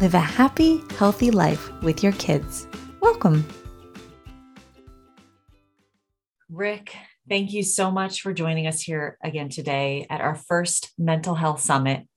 live a happy, healthy life with your kids. Welcome. Rick, thank you so much for joining us here again today at our first mental health summit.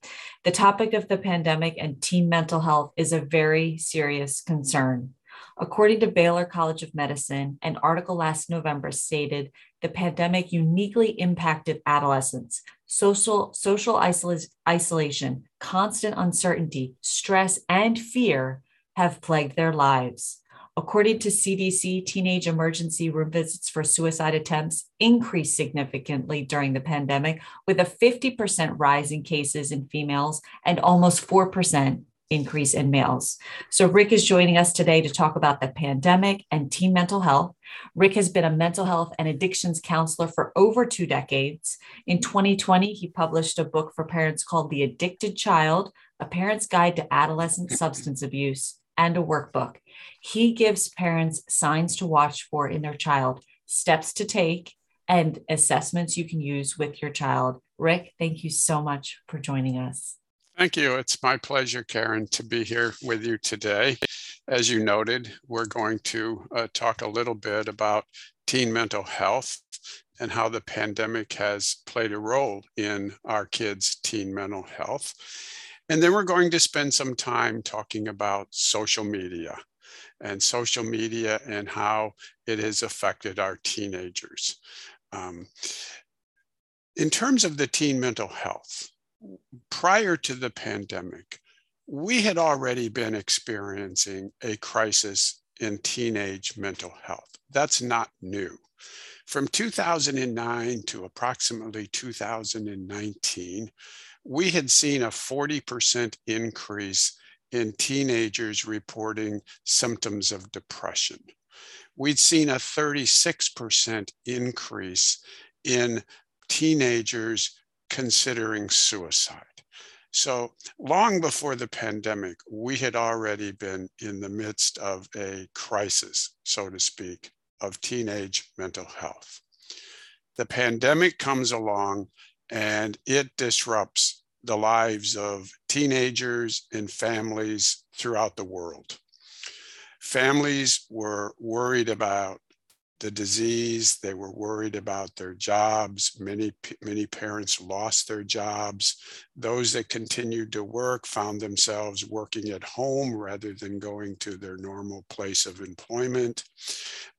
The topic of the pandemic and teen mental health is a very serious concern. According to Baylor College of Medicine, an article last November stated the pandemic uniquely impacted adolescents. Social, social isola- isolation, constant uncertainty, stress, and fear have plagued their lives. According to CDC, teenage emergency room visits for suicide attempts increased significantly during the pandemic, with a 50% rise in cases in females and almost 4% increase in males. So, Rick is joining us today to talk about the pandemic and teen mental health. Rick has been a mental health and addictions counselor for over two decades. In 2020, he published a book for parents called The Addicted Child A Parent's Guide to Adolescent Substance Abuse, and a workbook. He gives parents signs to watch for in their child, steps to take, and assessments you can use with your child. Rick, thank you so much for joining us. Thank you. It's my pleasure, Karin, to be here with you today. As you noted, we're going to uh, talk a little bit about teen mental health and how the pandemic has played a role in our kids' teen mental health. And then we're going to spend some time talking about social media and social media and how it has affected our teenagers. Um, in terms of the teen mental health, prior to the pandemic, we had already been experiencing a crisis in teenage mental health. That's not new. From 2009 to approximately 2019, we had seen a 40% increase in teenagers reporting symptoms of depression. We'd seen a 36% increase in teenagers considering suicide. So, long before the pandemic, we had already been in the midst of a crisis, so to speak, of teenage mental health. The pandemic comes along and it disrupts the lives of teenagers and families throughout the world. Families were worried about the disease. They were worried about their jobs. Many, many parents lost their jobs. Those that continued to work found themselves working at home rather than going to their normal place of employment.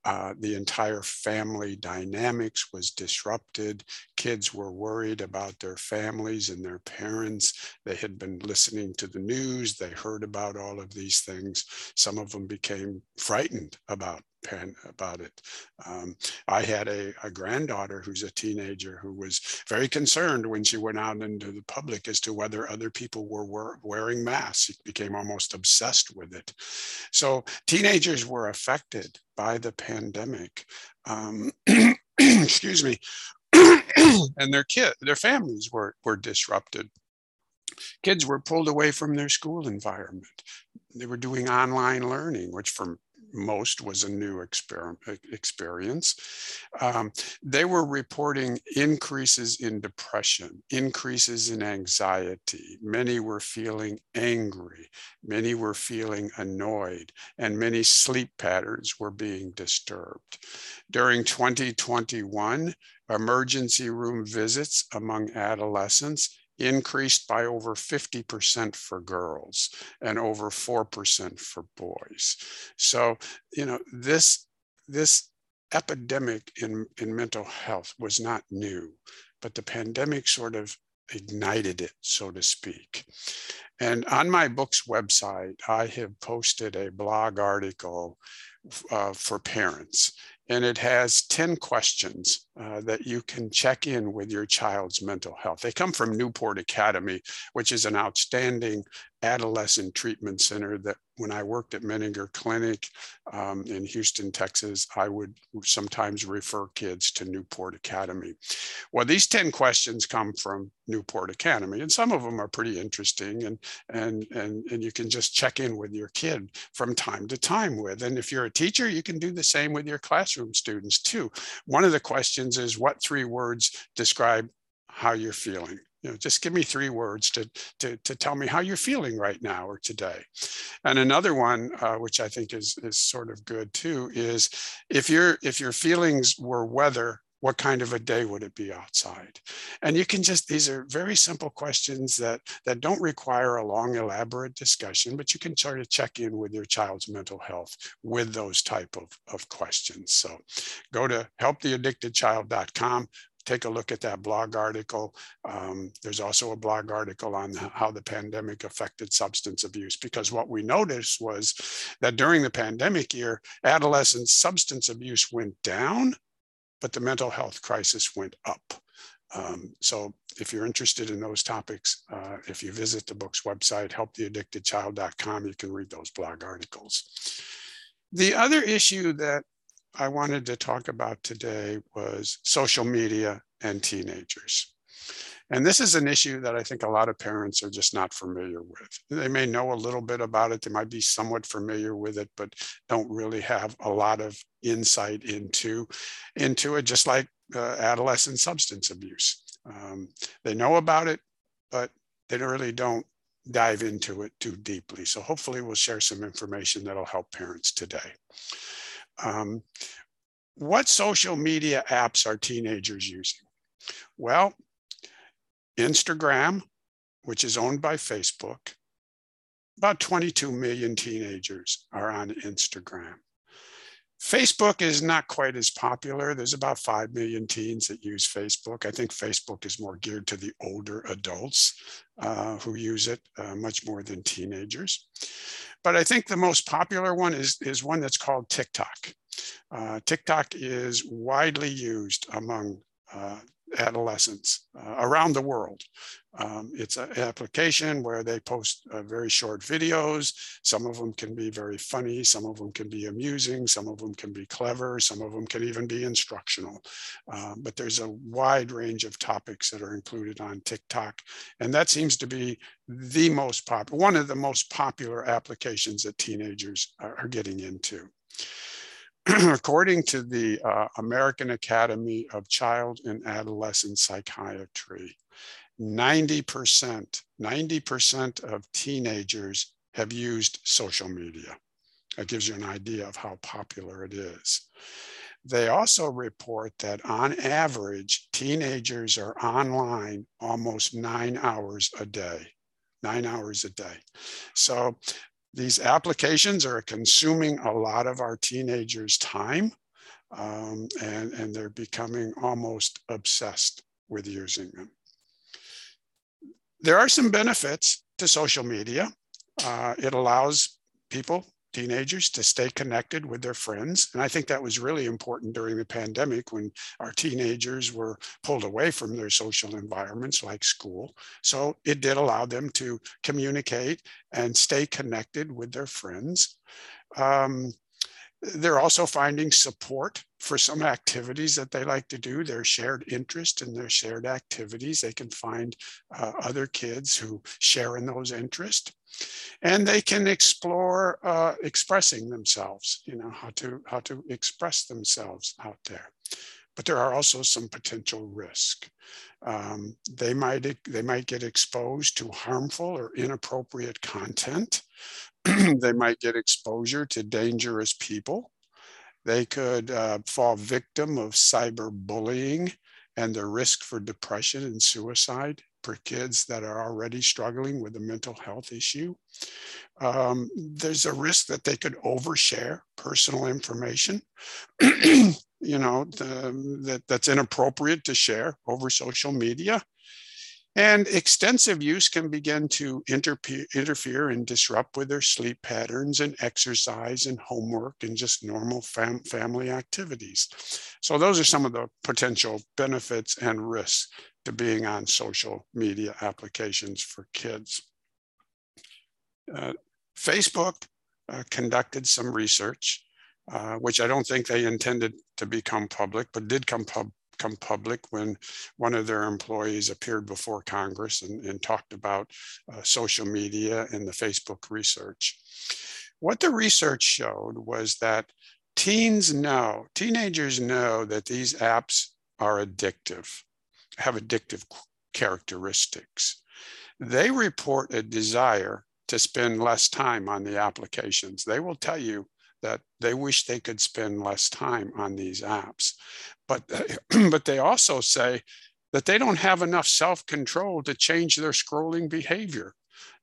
Uh, the entire family dynamics was disrupted. Kids were worried about their families and their parents. They had been listening to the news. They heard about all of these things. Some of them became frightened about about it. Um, I had a, a, granddaughter who's a teenager who was very concerned when she went out into the public as to whether other people were wear, wearing masks. He became almost obsessed with it. So teenagers were affected by the pandemic. Um, excuse me. and their kid, their families were, were disrupted. Kids were pulled away from their school environment. They were doing online learning, which for most was a new experience. Um, they were reporting increases in depression, increases in anxiety. Many were feeling angry. Many were feeling annoyed, and many sleep patterns were being disturbed. During 2021, emergency room visits among adolescents increased by over 50% for girls and over 4% for boys. So, you know, this, this epidemic in, in mental health was not new, but the pandemic sort of ignited it, so to speak. And on my book's website, I have posted a blog article uh, for parents and it has 10 questions uh, that you can check in with your child's mental health. They come from Newport Academy, which is an outstanding adolescent treatment center that when I worked at Menninger Clinic um, in Houston, Texas, I would sometimes refer kids to Newport Academy. Well, these 10 questions come from Newport Academy, and some of them are pretty interesting, and, and, and, and you can just check in with your kid from time to time with. And if you're a teacher, you can do the same with your classroom students too. One of the questions is what three words describe how you're feeling? You know, just give me three words to, to, to tell me how you're feeling right now or today. And another one, uh, which I think is, is sort of good too, is if, your if your feelings were weather, what kind of a day would it be outside? And you can just, these are very simple questions that, that don't require a long, elaborate discussion, but you can sort of check in with your child's mental health with those type of, of questions. So go to helptheaddictedchild.com, take a look at that blog article. Um, there's also a blog article on how the pandemic affected substance abuse, because what we noticed was that during the pandemic year, adolescent substance abuse went down, but the mental health crisis went up. Um, so if you're interested in those topics, uh, if you visit the book's website, helptheaddictedchild.com, you can read those blog articles. The other issue that I wanted to talk about today was social media and teenagers. And this is an issue that I think a lot of parents are just not familiar with. They may know a little bit about it, they might be somewhat familiar with it, but don't really have a lot of insight into, into it, just like uh, adolescent substance abuse. Um, they know about it, but they really don't dive into it too deeply. So hopefully we'll share some information that'll help parents today. Um, what social media apps are teenagers using? Well, Instagram, which is owned by Facebook, about 22 million teenagers are on Instagram. Facebook is not quite as popular. There's about 5 million teens that use Facebook. I think Facebook is more geared to the older adults uh, who use it uh, much more than teenagers. But I think the most popular one is, is one that's called TikTok. Uh, TikTok is widely used among uh, adolescents uh, around the world. Um, it's an application where they post uh, very short videos. Some of them can be very funny, some of them can be amusing, some of them can be clever, some of them can even be instructional. Um, but there's a wide range of topics that are included on TikTok. And that seems to be the most popular, one of the most popular applications that teenagers are, are getting into. according to the uh, American Academy of Child and Adolescent Psychiatry, 90%, 90% of teenagers have used social media. That gives you an idea of how popular it is. They also report that on average, teenagers are online almost nine hours a day, nine hours a day. So these applications are consuming a lot of our teenagers' time, um, and, and they're becoming almost obsessed with using them. There are some benefits to social media. Uh, it allows people teenagers to stay connected with their friends. And I think that was really important during the pandemic when our teenagers were pulled away from their social environments like school. So it did allow them to communicate and stay connected with their friends. Um, they're also finding support for some activities that they like to do, their shared interest in their shared activities. They can find uh, other kids who share in those interests. And they can explore uh, expressing themselves, you know, how to, how to express themselves out there. But there are also some potential risk. Um, they, might, they might get exposed to harmful or inappropriate content. they might get exposure to dangerous people. They could uh, fall victim of cyberbullying and the risk for depression and suicide for kids that are already struggling with a mental health issue. Um, there's a risk that they could overshare personal information, you know, the, that, that's inappropriate to share over social media. And extensive use can begin to interfere and disrupt with their sleep patterns and exercise and homework and just normal fam family activities. So those are some of the potential benefits and risks to being on social media applications for kids. Uh, Facebook uh, conducted some research, uh, which I don't think they intended to become public, but did come, pub- come public when one of their employees appeared before Congress and, and talked about uh, social media and the Facebook research. What the research showed was that teens know, teenagers know that these apps are addictive, have addictive characteristics. They report a desire to spend less time on the applications. They will tell you that they wish they could spend less time on these apps. But, but they also say that they don't have enough self-control to change their scrolling behavior.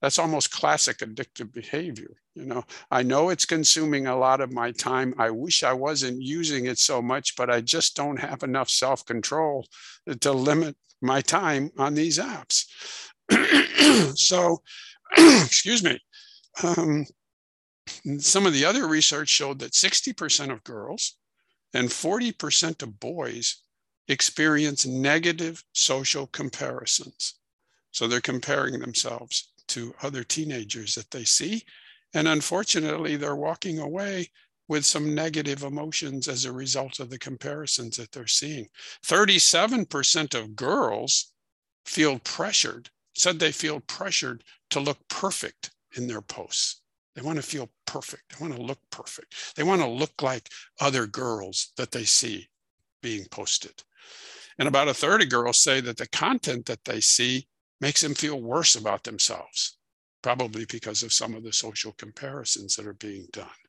That's almost classic addictive behavior. You know, I know it's consuming a lot of my time. I wish I wasn't using it so much, but I just don't have enough self-control to limit my time on these apps. so, excuse me. Um, some of the other research showed that 60% of girls and 40% of boys experience negative social comparisons. So they're comparing themselves to other teenagers that they see. And unfortunately, they're walking away with some negative emotions as a result of the comparisons that they're seeing. 37% of girls feel pressured, said they feel pressured to look perfect in their posts. They want to feel perfect. They want to look perfect. They want to look like other girls that they see being posted. And about a third of girls say that the content that they see makes them feel worse about themselves, probably because of some of the social comparisons that are being done.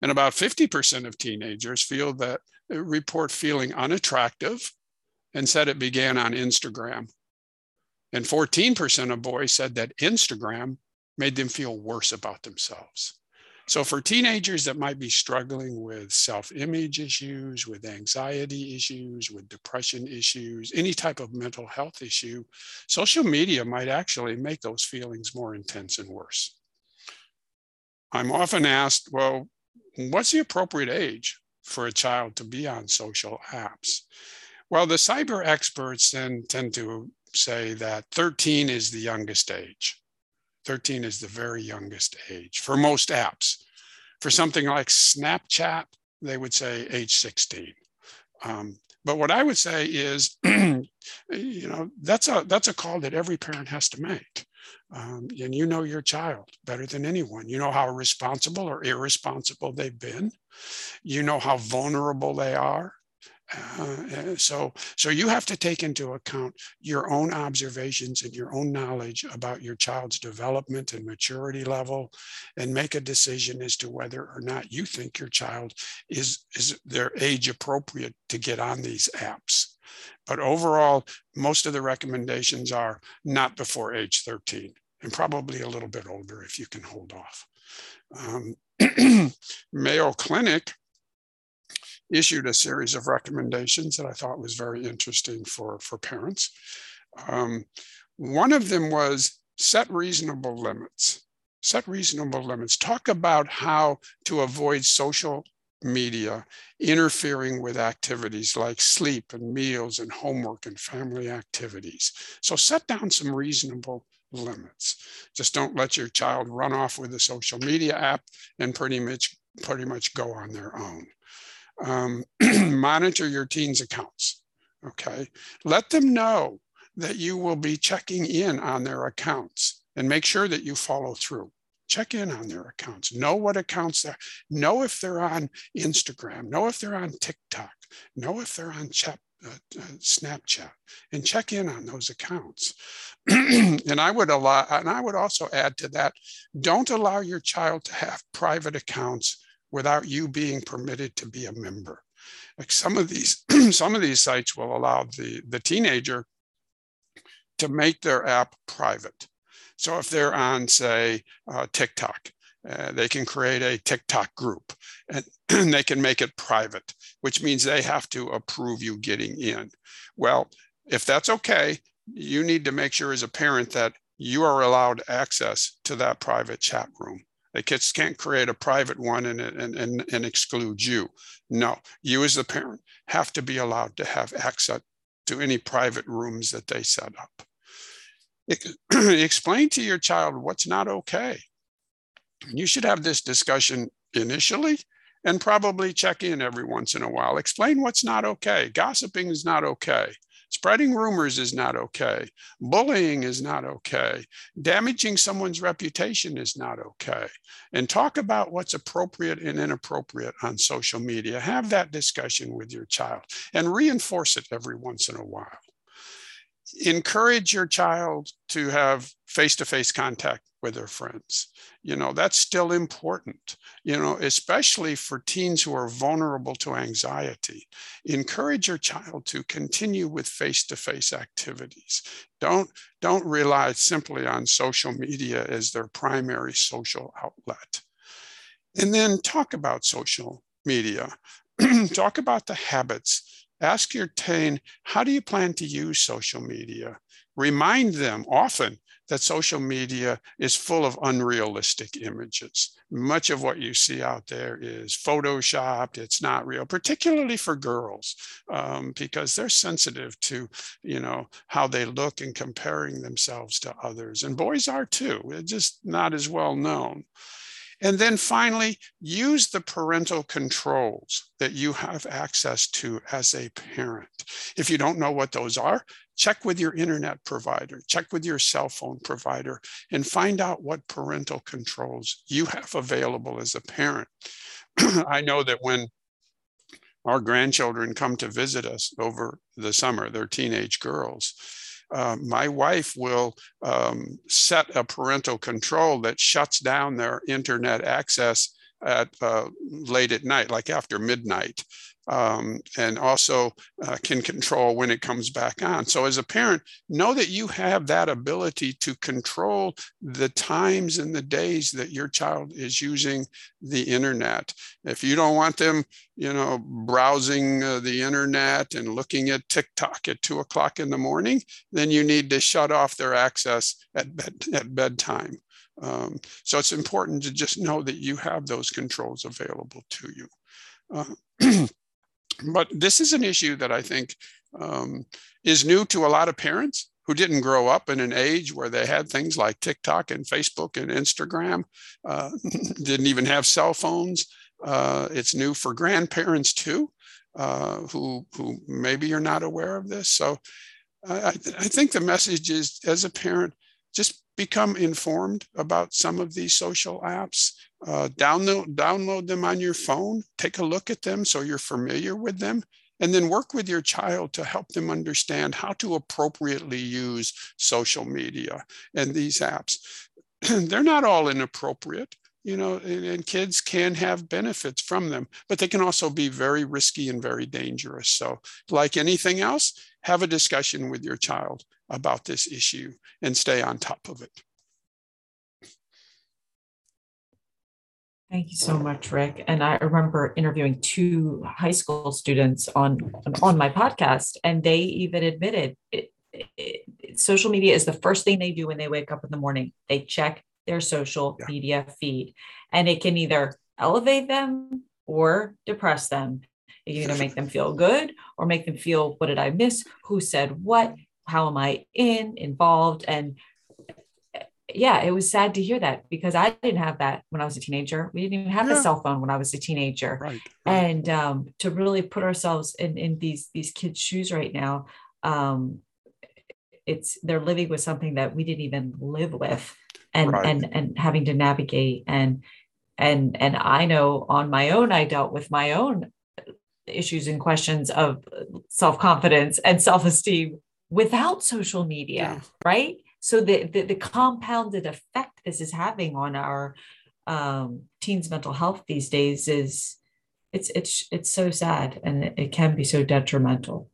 And about 50% of teenagers feel that uh, report feeling unattractive and said it began on Instagram. And 14% of boys said that Instagram made them feel worse about themselves. So, for teenagers that might be struggling with self image issues, with anxiety issues, with depression issues, any type of mental health issue, social media might actually make those feelings more intense and worse. I'm often asked, well, what's the appropriate age for a child to be on social apps? Well, the cyber experts then tend to say that 13 is the youngest age. 13 is the very youngest age for most apps. For something like Snapchat, they would say age 16. Um, but what I would say is, you know, that's a that's a call that every parent has to make. Um, and you know your child better than anyone. You know how responsible or irresponsible they've been. You know how vulnerable they are. Uh, so, so you have to take into account your own observations and your own knowledge about your child's development and maturity level, and make a decision as to whether or not you think your child is is their age appropriate to get on these apps. But overall, most of the recommendations are not before age 13, and probably a little bit older if you can hold off. Um, Mayo Clinic issued a series of recommendations that I thought was very interesting for, for parents. Um, one of them was set reasonable limits. Set reasonable limits. Talk about how to avoid social media interfering with activities like sleep and meals and homework and family activities. So set down some reasonable limits. Just don't let your child run off with a social media app and pretty much pretty much go on their own um, monitor your teens accounts okay? Let them know that you will be checking in on their accounts and make sure that you follow through. Check in on their accounts. Know what accounts they're know if they're on instagram know if they're on tiktok know if they're on chat, uh, uh, snapchat and check in on those accounts. And i would allow and i would also add to that don't allow your child to have private accounts without you being permitted to be a member. Like some of these, some of these sites will allow the, the teenager to make their app private. So if they're on, say, uh, TikTok, uh, they can create a TikTok group and, and they can make it private, which means they have to approve you getting in. Well, if that's okay, you need to make sure as a parent that you are allowed access to that private chat room. Kids can't create a private one and, and, and, and exclude you. No, you as the parent have to be allowed to have access to any private rooms that they set up. explain to your child what's not okay. You should have this discussion initially and probably check in every once in a while. Explain what's not okay. Gossiping is not okay. Spreading rumors is not okay. Bullying is not okay. Damaging someone's reputation is not okay. And talk about what's appropriate and inappropriate on social media. Have that discussion with your child and reinforce it every once in a while. Encourage your child to have face to face contact with their friends. You know, that's still important, you know, especially for teens who are vulnerable to anxiety. Encourage your child to continue with face-to-face activities. Don't, don't rely simply on social media as their primary social outlet. And then talk about social media. talk about the habits. Ask your teen, how do you plan to use social media? Remind them often that social media is full of unrealistic images. Much of what you see out there is photoshopped. It's not real, particularly for girls, um, because they're sensitive to, you know, how they look and comparing themselves to others. And boys are too. It's just not as well known. And then finally, use the parental controls that you have access to as a parent. If you don't know what those are, check with your internet provider, check with your cell phone provider, and find out what parental controls you have available as a parent. I know that when our grandchildren come to visit us over the summer, they're teenage girls, uh, my wife will um, set a parental control that shuts down their internet access at uh, late at night, like after midnight um, and also uh, can control when it comes back on. So, as a parent, know that you have that ability to control the times and the days that your child is using the internet. If you don't want them, you know, browsing uh, the internet and looking at TikTok at two o'clock in the morning, then you need to shut off their access at, bed, at bedtime. Um, so it's important to just know that you have those controls available to you. Uh, But this is an issue that I think um, is new to a lot of parents who didn't grow up in an age where they had things like TikTok and Facebook and Instagram, uh, didn't even have cell phones. Uh, it's new for grandparents too, uh, who, who maybe you're not aware of this. So I, I think the message is as a parent, just become informed about some of these social apps uh, download, download them on your phone, take a look at them so you're familiar with them, and then work with your child to help them understand how to appropriately use social media and these apps. They're not all inappropriate, you know, and, and, kids can have benefits from them, but they can also be very risky and very dangerous. So, like anything else, have a discussion with your child about this issue and stay on top of it. Thank you so much, Rick. And I remember interviewing two high school students on on my podcast, and they even admitted it, it, social media is the first thing they do when they wake up in the morning. They check their social yeah. media feed, and it can either elevate them or depress them. It can either make them feel good or make them feel, what did I miss? Who said what? How am I in, involved? And yeah, it was sad to hear that because I didn't have that when I was a teenager. We didn't even have yeah. a cell phone when I was a teenager. Right. And um, to really put ourselves in, in these these kids' shoes right now, um, it's they're living with something that we didn't even live with, and right. and and having to navigate and and and I know on my own I dealt with my own issues and questions of self confidence and self esteem without social media, yeah. right? so the, the, the compounded effect this is having on our um, teens mental health these days is it's it's it's so sad and it, it can be so detrimental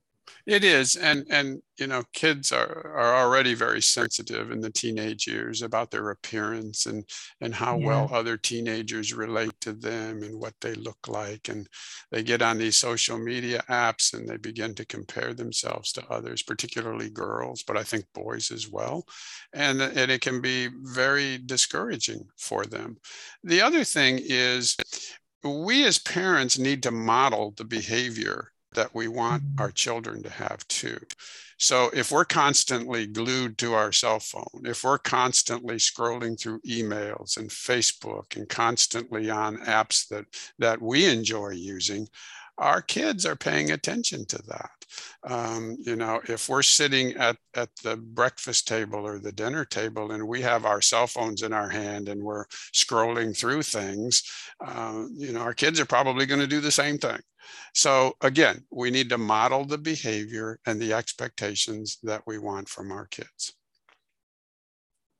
it is, and and you know, kids are are already very sensitive in the teenage years about their appearance and and how yeah. well other teenagers relate to them and what they look like, and they get on these social media apps and they begin to compare themselves to others, particularly girls, but I think boys as well, and and it can be very discouraging for them. The other thing is we as parents need to model the behavior that we want our children to have too. So if we're constantly glued to our cell phone, if we're constantly scrolling through emails and Facebook and constantly on apps that that we enjoy using, our kids are paying attention to that. Um, you know, if we're sitting at, at the breakfast table or the dinner table and we have our cell phones in our hand and we're scrolling through things, uh, you know, our kids are probably going to do the same thing. So again, we need to model the behavior and the expectations that we want from our kids.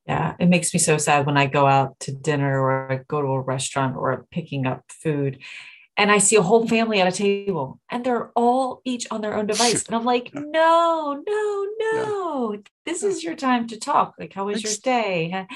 Yeah, it makes me so sad when I go out to dinner or I go to a restaurant or picking up food and I see a whole family at a table and they're all each on their own device. And I'm like, no, no, no, yeah. this is your time to talk. Like, how was your day?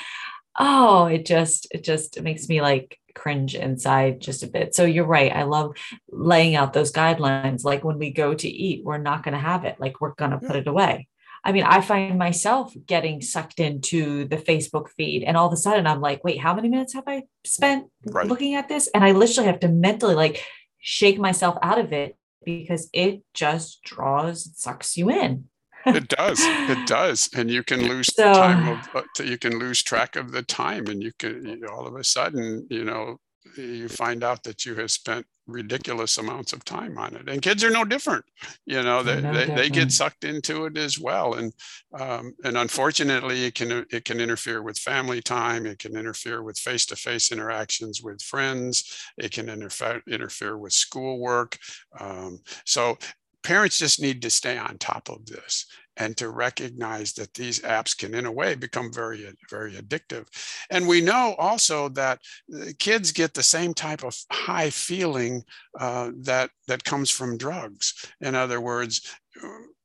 Oh, it just, it just it makes me like cringe inside just a bit. So you're right. I love laying out those guidelines. Like when we go to eat, we're not going to have it. Like we're going to put it away. I mean, I find myself getting sucked into the Facebook feed, and all of a sudden I'm like, wait, how many minutes have I spent right. looking at this? And I literally have to mentally like shake myself out of it because it just draws, sucks you in. it does it does and you can lose so, time of, uh, you can lose track of the time and you can you know, all of a sudden you know you find out that you have spent ridiculous amounts of time on it. And kids are no different you know they, no they, they, get sucked into it as well. And um, and unfortunately it can it can interfere with family time it can interfere with face-to-face interactions with friends it can interfere interfere with schoolwork. Um, so parents just need to stay on top of this and to recognize that these apps can in a way become very very addictive. And we know also that kids get the same type of high feeling uh, that that comes from drugs. In other words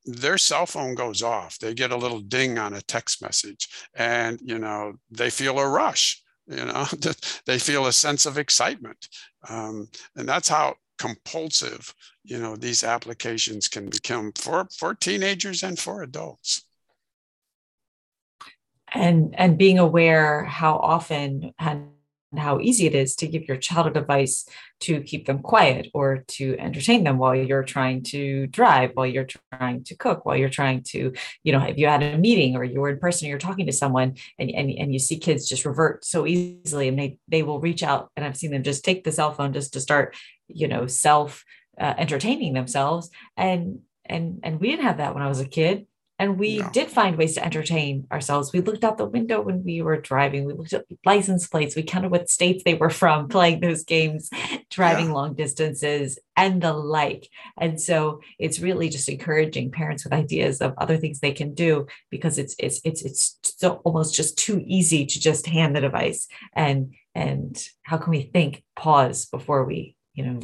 their cell phone goes off. They get a little ding on a text message and you know they feel a rush you know they feel a sense of excitement. Um, and that's how compulsive you know these applications can become for for teenagers and for adults. And and being aware how often and how easy it is to give your child a device to keep them quiet or to entertain them while you're trying to drive while you're trying to cook while you're trying to you know if you had a meeting or you were in person you're talking to someone and, and, and you see kids just revert so easily and they they will reach out and i've seen them just take the cell phone just to start you know self uh, entertaining themselves. And and and we didn't have that when i was a kid and we no. did find ways to entertain ourselves. We looked out the window when we were driving. We looked at license plates. We counted what states they were from mm. playing those games driving yeah. long distances and the like. And so it's really just encouraging parents with ideas of other things they can do because it's it's it's it's so almost just too easy to just hand the device and and how can we think pause before we you know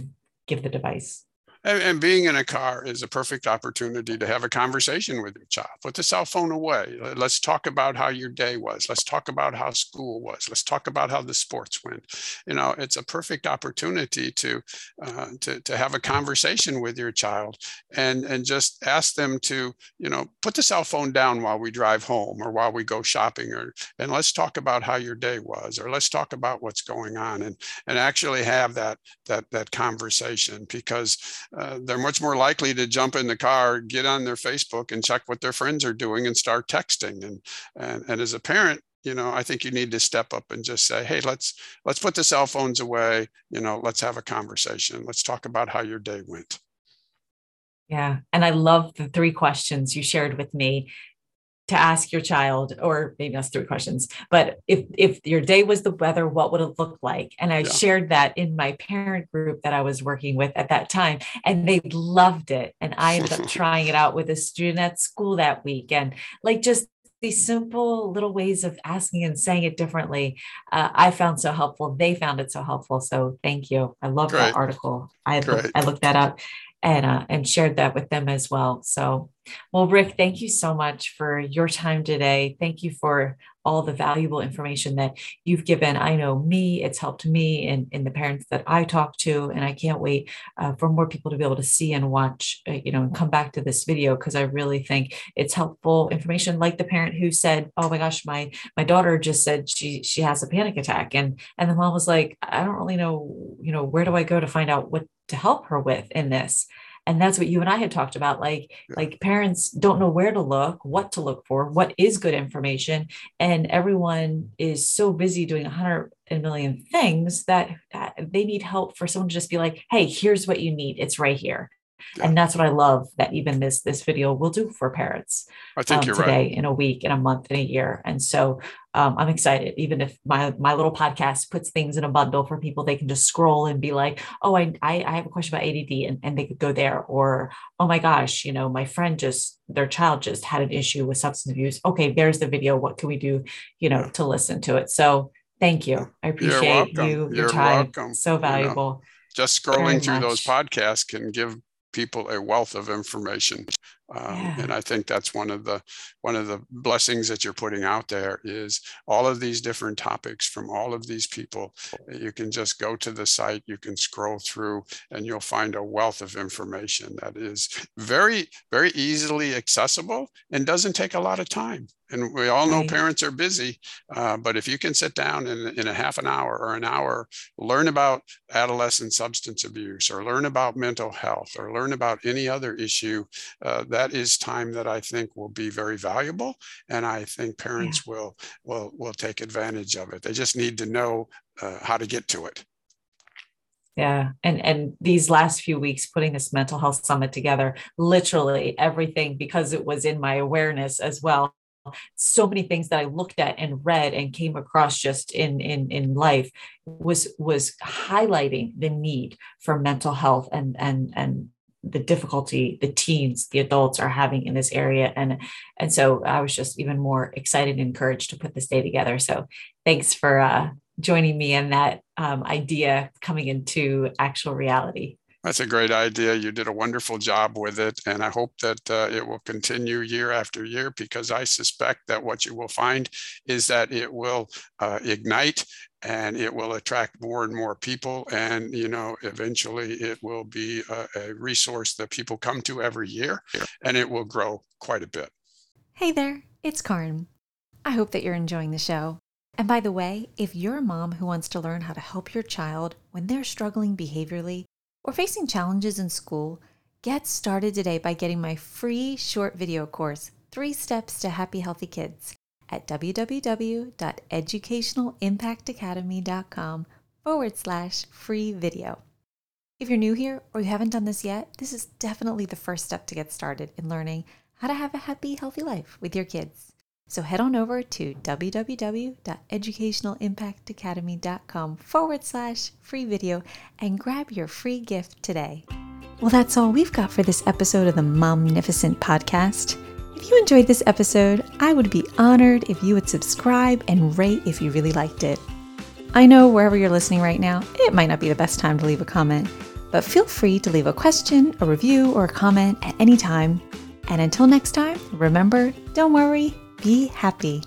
give the device and, and, being in a car is a perfect opportunity to have a conversation with your child. Put the cell phone away. Let's talk about how your day was. Let's talk about how school was. Let's talk about how the sports went. You know, it's a perfect opportunity to uh, to, to have a conversation with your child and and just ask them to you know put the cell phone down while we drive home or while we go shopping or and let's talk about how your day was or let's talk about what's going on and and actually have that that that conversation because uh, they're much more likely to jump in the car, get on their Facebook and check what their friends are doing and start texting. And, and, and as a parent, you know, I think you need to step up and just say, hey, let's let's put the cell phones away. You know, let's have a conversation. Let's talk about how your day went. Yeah. And I love the three questions you shared with me to ask your child or maybe that's three questions but if if your day was the weather what would it look like and i yeah. shared that in my parent group that i was working with at that time and they loved it and i ended up trying it out with a student at school that week and like just these simple little ways of asking and saying it differently uh, i found so helpful they found it so helpful so thank you i love Great. that article i looked, i looked that up and uh, and shared that with them as well. So, well, Rick, thank you so much for your time today. Thank you for all the valuable information that you've given. I know me, it's helped me and, and the parents that I talk to, and I can't wait uh, for more people to be able to see and watch, uh, you know, and come back to this video because I really think it's helpful information. Like the parent who said, "Oh my gosh, my my daughter just said she she has a panic attack," and and the mom was like, "I don't really know, you know, where do I go to find out what to help her with in this?" And that's what you and i had talked about like yeah. like parents don't know where to look what to look for what is good information and everyone is so busy doing a hundred million things that uh, they need help for someone to just be like hey here's what you need it's right here yeah. and that's what i love that even this this video will do for parents i think um, you're today right. in a week in a month in a year and so um, i'm excited even if my my little podcast puts things in a bundle for people they can just scroll and be like oh i i, I have a question about add and, and they could go there or oh my gosh you know my friend just their child just had an issue with substance abuse okay there's the video what can we do you know yeah. to listen to it so thank you i appreciate you your You're time welcome. so valuable you know, just scrolling through much. those podcasts can give people a wealth of information um, yeah. and i think that's one of the one of the blessings that you're putting out there is all of these different topics from all of these people you can just go to the site you can scroll through and you'll find a wealth of information that is very very easily accessible and doesn't take a lot of time and we all know right. parents are busy, uh, but if you can sit down in, in a half an hour or an hour, learn about adolescent substance abuse or learn about mental health or learn about any other issue, uh, that is time that I think will be very valuable. And I think parents yeah. will, will, will take advantage of it. They just need to know uh, how to get to it yeah and and these last few weeks putting this mental health summit together literally everything because it was in my awareness as well so many things that I looked at and read and came across just in in in life was was highlighting the need for mental health and and and the difficulty the teens the adults are having in this area. And and so i was just even more excited and encouraged to put this day together. So thanks for uh, joining me in that um, idea coming into actual reality that's a great idea. You did a wonderful job with it. And I hope that uh, it will continue year after year because I suspect that what you will find is that it will uh, ignite and it will attract more and more people. And, you know, eventually it will be a, a resource that people come to every year and it will grow quite a bit. Hey there, it's Karin. I hope that you're enjoying the show. And by the way, if you're a mom who wants to learn how to help your child when they're struggling behaviorally, or facing challenges in school, get started today by getting my free short video course, Three Steps to Happy Healthy Kids, at www.educationalimpactacademy.com forward slash free video. If you're new here or you haven't done this yet, this is definitely the first step to get started in learning how to have a happy, healthy life with your kids. So head on over to www.educationalimpactacademy.com forward slash free video and grab your free gift today. Well, that's all we've got for this episode of the Momnificent podcast. If you enjoyed this episode, I would be honored if you would subscribe and rate if you really liked it. I know wherever you're listening right now, it might not be the best time to leave a comment, but feel free to leave a question, a review, or a comment at any time. And until next time, remember, don't worry, be happy.